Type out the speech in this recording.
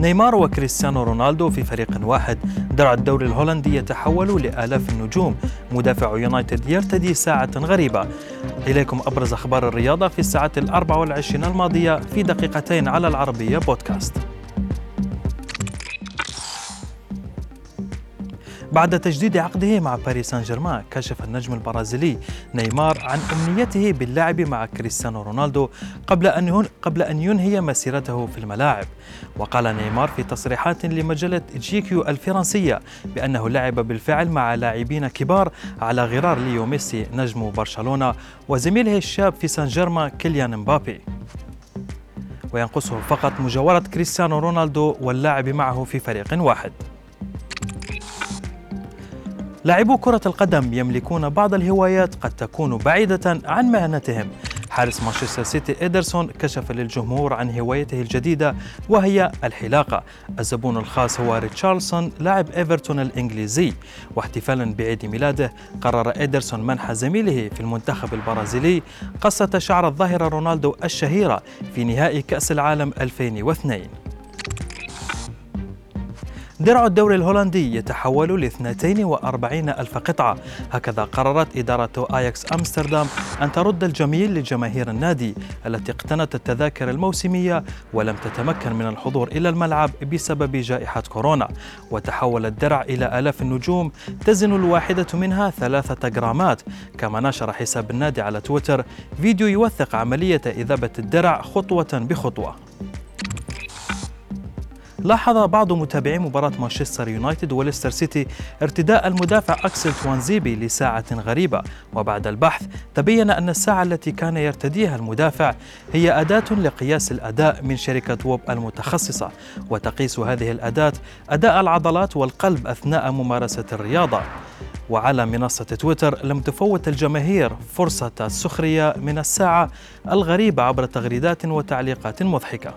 نيمار وكريستيانو رونالدو في فريق واحد. درع الدوري الهولندي يتحول لآلاف النجوم. مدافع يونايتد يرتدي ساعة غريبة. إليكم أبرز أخبار الرياضة في الساعات الأربع والعشرين الماضية في دقيقتين على العربية بودكاست. بعد تجديد عقده مع باريس سان جيرمان كشف النجم البرازيلي نيمار عن أمنيته باللعب مع كريستيانو رونالدو قبل أن قبل أن ينهي مسيرته في الملاعب. وقال نيمار في تصريحات لمجلة GQ الفرنسية بأنه لعب بالفعل مع لاعبين كبار على غرار ليو ميسي نجم برشلونة وزميله الشاب في سان جيرمان كيليان مبابي. وينقصه فقط مجاورة كريستيانو رونالدو واللعب معه في فريق واحد. لاعبو كرة القدم يملكون بعض الهوايات قد تكون بعيدة عن مهنتهم. حارس مانشستر سيتي إيدرسون كشف للجمهور عن هوايته الجديدة وهي الحلاقة. الزبون الخاص هو ريتشارلسون لاعب إيفرتون الإنجليزي. واحتفالا بعيد ميلاده قرر إيدرسون منح زميله في المنتخب البرازيلي قصة شعر الظاهرة رونالدو الشهيرة في نهائي كأس العالم 2002 درع الدوري الهولندي يتحول ل 42 ألف قطعة. هكذا قررت إدارة آياكس أمستردام أن ترد الجميل لجماهير النادي التي اقتنت التذاكر الموسمية ولم تتمكن من الحضور إلى الملعب بسبب جائحة كورونا. وتحول الدرع إلى آلاف النجوم تزن الواحدة منها ثلاثة جرامات. كما نشر حساب النادي على تويتر فيديو يوثق عملية إذابة الدرع خطوة بخطوة. لاحظ بعض متابعي مباراة مانشستر يونايتد وليستر سيتي ارتداء المدافع أكسل توانزيبي لساعة غريبة. وبعد البحث تبين أن الساعة التي كان يرتديها المدافع هي أداة لقياس الأداء من شركة ووب المتخصصة. وتقيس هذه الأداة أداء العضلات والقلب أثناء ممارسة الرياضة. وعلى منصة تويتر لم تفوت الجماهير فرصة السخرية من الساعة الغريبة عبر تغريدات وتعليقات مضحكة.